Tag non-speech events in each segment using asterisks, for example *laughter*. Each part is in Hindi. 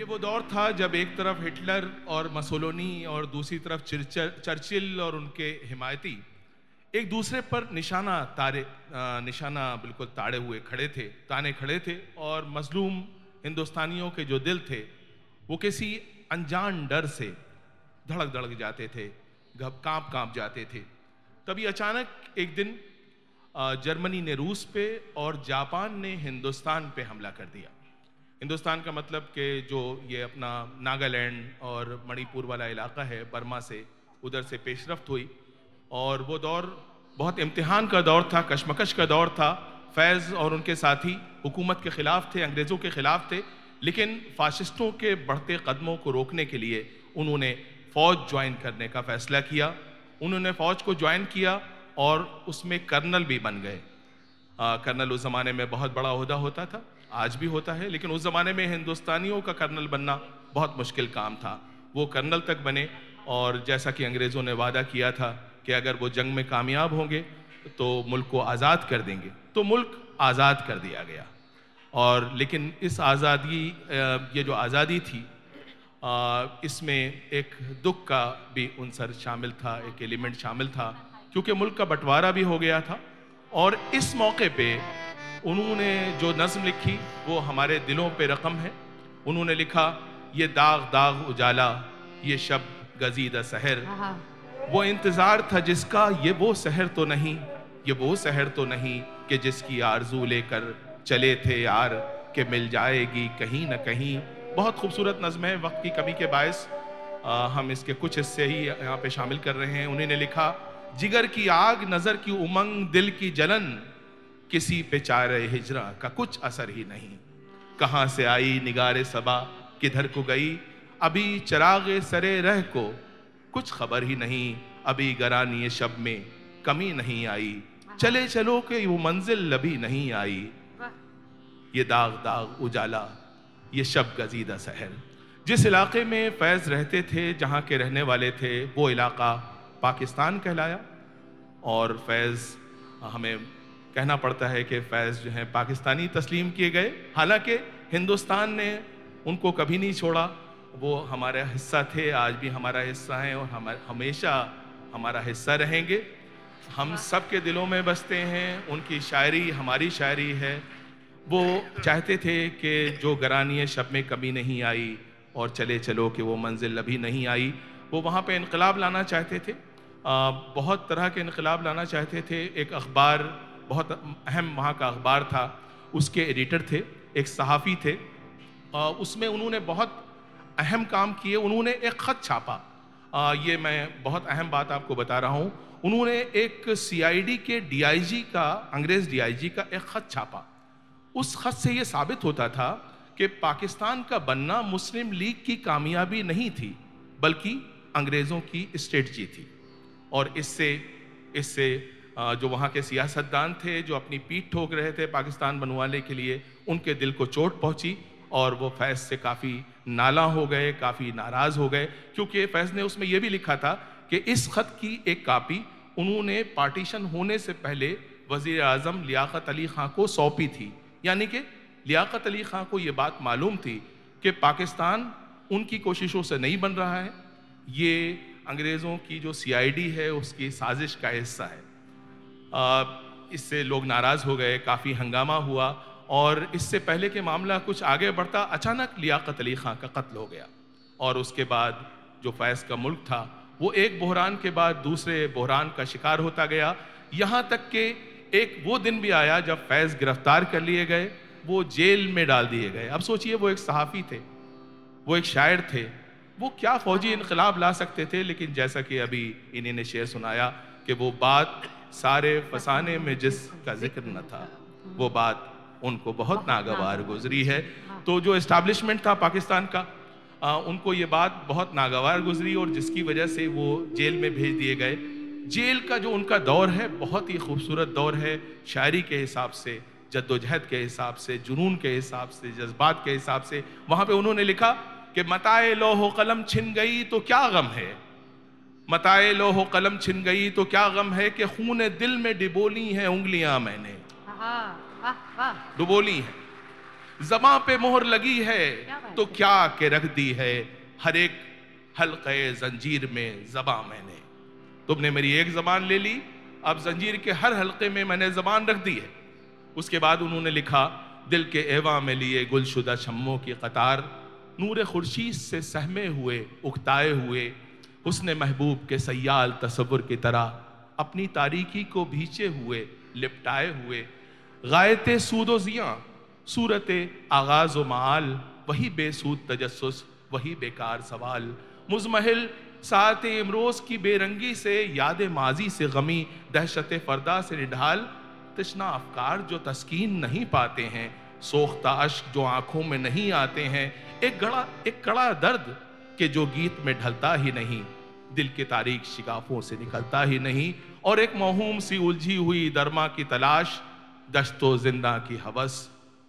ये वो दौर था जब एक तरफ़ हिटलर और मसोलोनी और दूसरी तरफ़ चर्चिल और उनके हिमायती एक दूसरे पर निशाना तारे निशाना बिल्कुल ताड़े हुए खड़े थे, ताने खड़े थे और मजलूम हिंदुस्तानियों के जो दिल थे, वो किसी अनजान डर से धड़क धड़क जाते थे, घब, काँप काँप जाते थे। तभी अचानक एक दिन जर्मनी ने रूस पे और जापान ने हिंदुस्तान पे हमला कर दिया। हिंदुस्तान का मतलब कि जो ये अपना नागालैंड और मणिपुर वाला इलाका है, बर्मा से उधर से पेशरफ्त हुई और वो दौर बहुत इम्तिहान का दौर था, कशमकश का दौर था। फैज़ और उनके साथी हुकूमत के ख़िलाफ़ थे, अंग्रेज़ों के ख़िलाफ़ थे, लेकिन फाशिस्टों के बढ़ते कदमों को रोकने के लिए उन्होंने फ़ौज ज्वाइन करने का फ़ैसला किया। उन्होंने फ़ौज को ज्वाइन किया और उसमें कर्नल भी बन गए। कर्नल उस ज़माने में बहुत बड़ा अहदा होता था। आज भी होता है, लेकिन उस ज़माने में हिंदुस्तानियों का कर्नल बनना बहुत मुश्किल काम था। वो कर्नल तक बने और जैसा कि अंग्रेज़ों ने वादा किया था कि अगर वो जंग में कामयाब होंगे तो मुल्क को आज़ाद कर देंगे। तो मुल्क आज़ाद कर दिया गया। और लेकिन इस आज़ादी ये जो आज़ादी थी इसमें एक दुख का भी उनसर शामिल था, एक एलिमेंट शामिल था, क्योंकि मुल्क का बंटवारा भी हो गया था। और इस मौके पे उन्होंने जो नज्म लिखी वो हमारे दिलों पे रकम है। उन्होंने लिखा ये दाग दाग उजाला ये शब गजीदा सहर। वो इंतज़ार था जिसका ये वो शहर तो नहीं ये वो शहर तो नहीं कि जिसकी आरज़ू लेकर चले थे यार के मिल जाएगी कहीं ना कहीं। बहुत खूबसूरत नज़म है वक्त की कमी के बायस। हम इसके कुछ हिस्से ही यहाँ पे शामिल कर रहे हैं। उन्होंने लिखा जिगर की आग नज़र की उमंग दिल की जलन किसी पे चार हिजरा का कुछ असर ही नहीं। कहाँ से आई निगारे सबा? किधर को गई? अभी चराग सरे रह को कुछ खबर ही नहीं। अभी गरानी शब में कमी नहीं आई। चले चलो के वो मंजिल लभी नहीं आई। ये दाग दाग उजाला, ये शब गजीदा शहर जिस इलाके में फैज़ रहते थे, जहाँ के रहने वाले थे, वो इलाका पाकिस्तान कहलाया। और फैज़ हमें कहना पड़ता है कि फैज़ जो है पाकिस्तानी तस्लीम किए गए। हालाँकि हिंदुस्तान ने उनको कभी नहीं छोड़ा। वो हमारा हिस्सा थे आज भी हमारा हिस्सा हैं और हम हमेशा हमारा हिस्सा रहेंगे। हम सब के दिलों में बसते हैं उनकी शायरी हमारी शायरी है। वो चाहते थे कि जो गरानी शब में कमी नहीं आई और चले चलो कि वो मंजिल अभी नहीं आई। वो वहाँ पे इनकलाब लाना चाहते थे। आ, बहुत तरह के इनकलाब लाना चाहते थे। एक अखबार बहुत अहम वहाँ का अखबार था उसके एडिटर थे एक सहाफ़ी थे उसमें उन्होंने बहुत अहम काम किए उन्होंने एक ख़त छापा। आ, ये मैं बहुत अहम बात आपको बता रहा हूँ उन्होंने एक सीआईडी के डीआईजी का अंग्रेज़ डीआईजी का एक ख़त छापा। उस ख़त से ये साबित होता था कि पाकिस्तान का बनना मुस्लिम लीग की कामयाबी नहीं थी बल्कि अंग्रेज़ों की स्ट्रेटजी थी। और इससे इससे जो वहाँ के सियासतदान थे, जो अपनी पीठ ठोक रहे थे पाकिस्तान बनवाने के लिए, उनके दिल को चोट पहुँची और वो फैज़ से काफ़ी नाला हो गए, काफ़ी नाराज़ हो गए। क्योंकि फैज़ ने उसमें यह भी लिखा था कि इस ख़त की एक कापी उन्होंने पार्टीशन होने से पहले वज़ी अजम लियाकत अली ख़ां को सौंपी थी। यानी कि लियाकत अली ख़ां को ये बात मालूम थी कि पाकिस्तान उनकी कोशिशों से नहीं बन रहा है। ये अंग्रेज़ों की जो सीआईडी है, उसकी साजिश का हिस्सा है। इससे लोग नाराज़ हो गए, काफ़ी हंगामा हुआ और इससे पहले के मामला कुछ आगे बढ़ता, अचानक लियाकत अली ख़ां का कत्ल हो गया। और उसके बाद जो फैज़ का मुल्क था, वो एक बहरान के बाद दूसरे बहरान का शिकार होता गया। यहाँ तक कि एक वो दिन भी आया जब फैज़ गिरफ़्तार कर लिए गए, वो जेल में डाल दिए गए। अब सोचिए, वो एक सहाफ़ी थे, वो एक शायर थे, वो क्या फौजी इनकलाब ला सकते थे? लेकिन जैसा कि अभी इन्हीं ने शेर सुनाया कि वो बात सारे फसाने में जिसका ज़िक्र न था वो बात उनको बहुत नागवार गुजरी है। तो जो इस्टेब्लिशमेंट था पाकिस्तान का आ, उनको ये बात बहुत नागवार गुजरी और जिसकी वजह से वो जेल में भेज दिए गए। जेल का जो उनका दौर है बहुत ही खूबसूरत दौर है शायरी के हिसाब से जद्दोजहद के हिसाब से जुनून के हिसाब से जज्बात के हिसाब से वहाँ पे उन्होंने लिखा कि मताए लोहो कलम छिन गई तो क्या गम है? मताए लोहो कलम छिन गई तो क्या गम है कि खून दिल में डिबोली हैं उंगलियाँ मैंने? डुबोली है। जबां पे मोहर लगी है तो क्या के रख दी है? हर एक हल्के जंजीर में जबां मैंने। तुमने मेरी एक जबान ले ली अब जंजीर के हर हल्के में मैंने जबान रख दी है। उसके बाद उन्होंने लिखा दिल के एवा में लिए गुलशुदा शम्मों की कतार नूर खुर्शीद से सहमे हुए उकताए हुए उसने महबूब के सयाल तस्वुर की तरह अपनी तारीकी को भीचे हुए, लिपटाए हुए, गायत सूदोजियाँ सूरत आगाज़ व माल, वही बेसूद तजस वही बेकार सवाल। मुजमहल सात इमरोज की बेरंगी से, याद माजी से गमी, दहशत फरदा से निढाल तशना अफकार जो तस्कीन नहीं पाते हैं, सोख्ता अश्क जो आँखों में नहीं आते हैं, एक गड़ा, एक कड़ा दर्द के जो गीत में ढलता ही नहीं दिल के तारीख शिकाफों से निकलता ही नहीं और एक महूम सी उलझी हुई दरमा की तलाश दश्तो ज़िंदा की हवस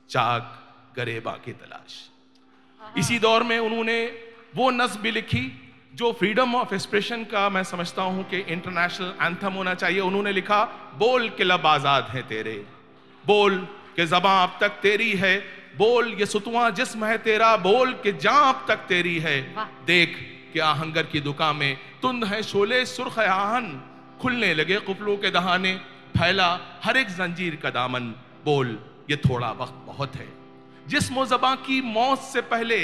चाक गरेबा की तलाश। इसी दौर में उन्होंने वो नज्म भी लिखी जो फ्रीडम ऑफ़ एक्सप्रेशन का मैं समझता हूँ कि इंटरनेशनल एंथम होना चाहिए। उन्होंने लिखा बोल के लब आज़ाद हैं तेरे बोल के जबां अब तक तेरी है बोल ये सुतुआ जिस्म है तेरा बोल के जा अब तक तेरी है। देख के आहंगर की दुकान में तुंद है शोले सुर्ख आहन। खुलने लगे कुफलों के दहाने फैला हर एक जंजीर का दामन। बोल ये थोड़ा वक्त बहुत है। जिस मोजबा की मौत से पहले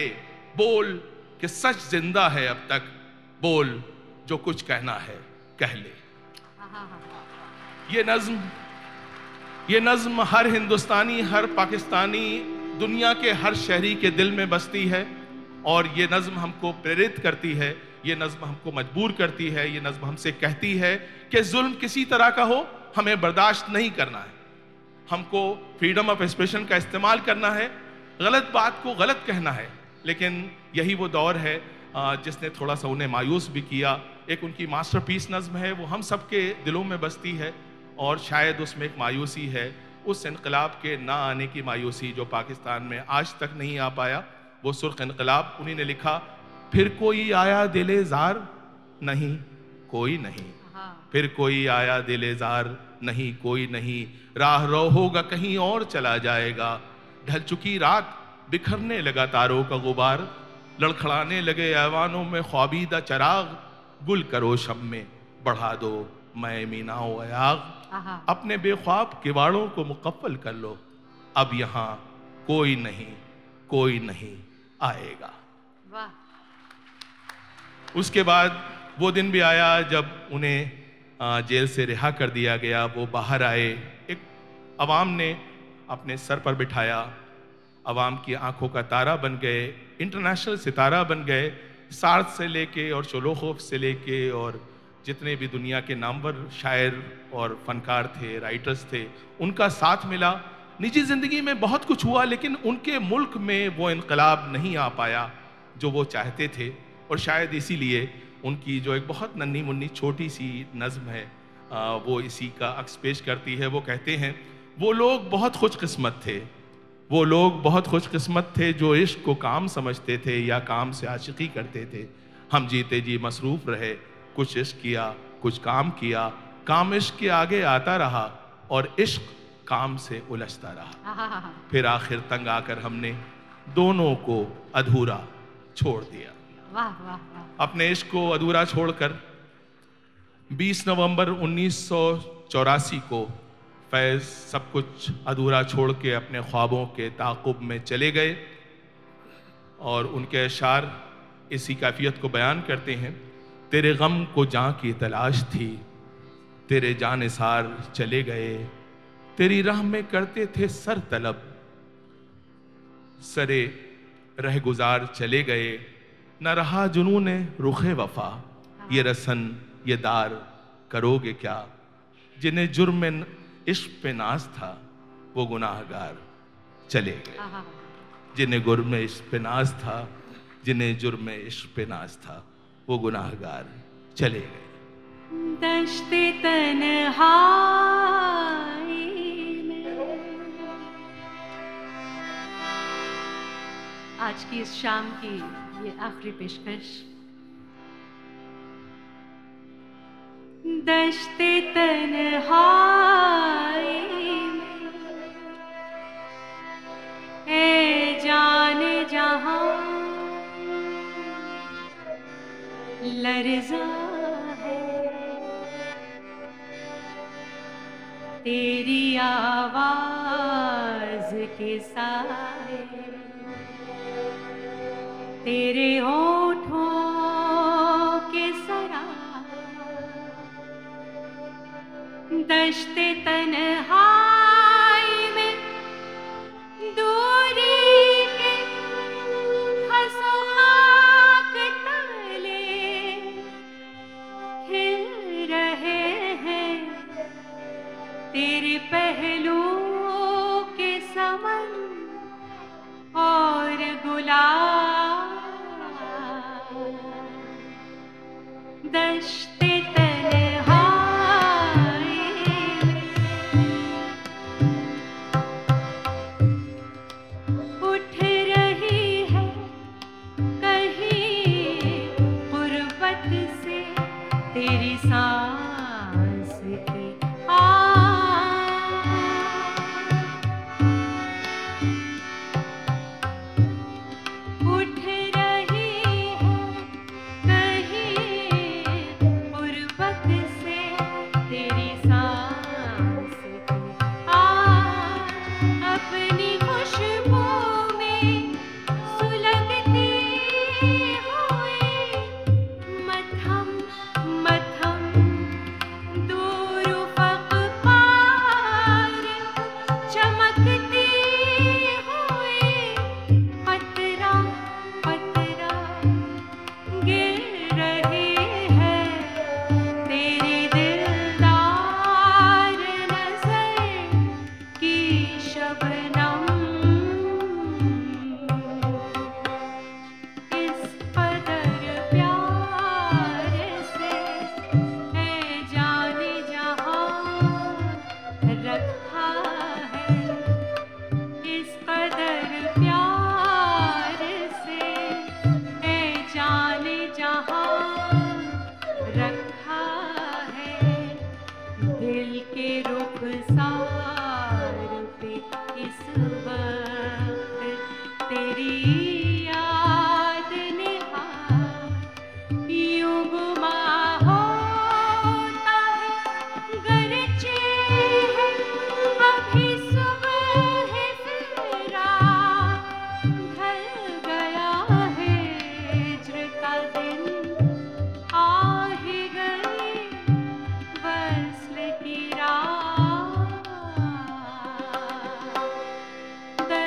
बोल कि सच ज़िंदा है अब तक। बोल जो कुछ कहना है कह ले। ये नज्म ये नज्म हर हिंदुस्तानी हर पाकिस्तानी दुनिया के हर शहरी के दिल में बसती है और ये नज्म हमको प्रेरित करती है, ये नज्म हमको मजबूर करती है, ये नज्म हमसे कहती है कि जुल्म किसी तरह का हो, हमें बर्दाश्त नहीं करना है। हमको फ्रीडम ऑफ़ एक्सप्रेशन का इस्तेमाल करना है, गलत बात को गलत कहना है, लेकिन यही वो दौर है जिसने थोड़ा सा उन्हें मायूस भी किया। एक उनकी मास्टरपीस नज्म है, वो हम सबके दिलों में बसती है और शायद उसमें एक मायूसी है। उस इनकलाब के ना आने की मायूसी जो पाकिस्तान में आज तक नहीं आ पाया वो सुर्ख इनकलाब उन्हीं ने लिखा फिर कोई आया दिले जार नहीं कोई नहीं। हाँ। फिर कोई आया दिले जार नहीं कोई नहीं। राह रो होगा कहीं और चला जाएगा। ढल चुकी रात बिखरने लगा तारों का गुबार। लड़खड़ाने लगे ऐवानों में ख्वाबीदा चराग। गुल करो शब में बढ़ा दो मैं मीनाओ अयाग। अपने बेख्वाब किवाड़ों को मुकफल कर लो। अब यहाँ कोई नहीं कोई नहीं आएगा। उसके बाद वो दिन भी आया जब उन्हें जेल से रिहा कर दिया गया। वो बाहर आए। एक अवाम ने अपने सर पर बिठाया। अवाम की आँखों का तारा बन गए इंटरनेशनल सितारा बन गए। सार्थ से लेके और शोलोखोफ से लेके और जितने भी दुनिया के नामवर शायर और फनकार थे राइटर्स थे उनका साथ मिला। निजी ज़िंदगी में बहुत कुछ हुआ लेकिन उनके मुल्क में वो इनकलाब नहीं आ पाया जो वो चाहते थे। और शायद इसीलिए उनकी जो एक बहुत नन्ही मुन्नी छोटी सी नज़म है आ, वो इसी का अक्स पेश करती है। वो कहते हैं वो लोग बहुत खुशकस्मत थे। वो लोग बहुत खुशकस्मत थे जो इश्क को काम समझते थे या काम से आशिकी करते थे। हम जीते जी मसरूफ़ रहे। कुछ इश्क किया कुछ काम किया काम इश्क के आगे आता रहा और इश्क काम से उलझता रहा। *laughs* फिर आखिर तंग आकर हमने दोनों को अधूरा छोड़ दिया। वाह वाह वाह। अपने इश्क को अधूरा छोड़कर 20 नवंबर उन्नीस सौ चौरासी को फैज सब कुछ अधूरा छोड़ के अपने ख्वाबों के ताकुब में चले गए और उनके अशार इसी कैफियत को बयान करते हैं। तेरे गम को जहाँ की तलाश थी तेरे जानसार चले गए तेरी राह में करते थे सर तलब। सरे रह गुजार चले गए न रहा जुनून रुखे वफा। ये रसन ये दार करोगे क्या? जिन्हें जुर्म इश्क पे नाज था वो गुनाहगार चले गए। जिन्हें गुर्म इश्क पे नाज था जिन्हें जुर्म इश्क पे नाज था वो गुनाहगार चले गए। दश्ते तन आज की इस शाम की ये आखिरी पेशकश। दस्ते तन ए जान जहाँ तेरी आवाज़ के सारे तेरे होठों के सरा दश्ते तनहा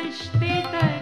das tetas.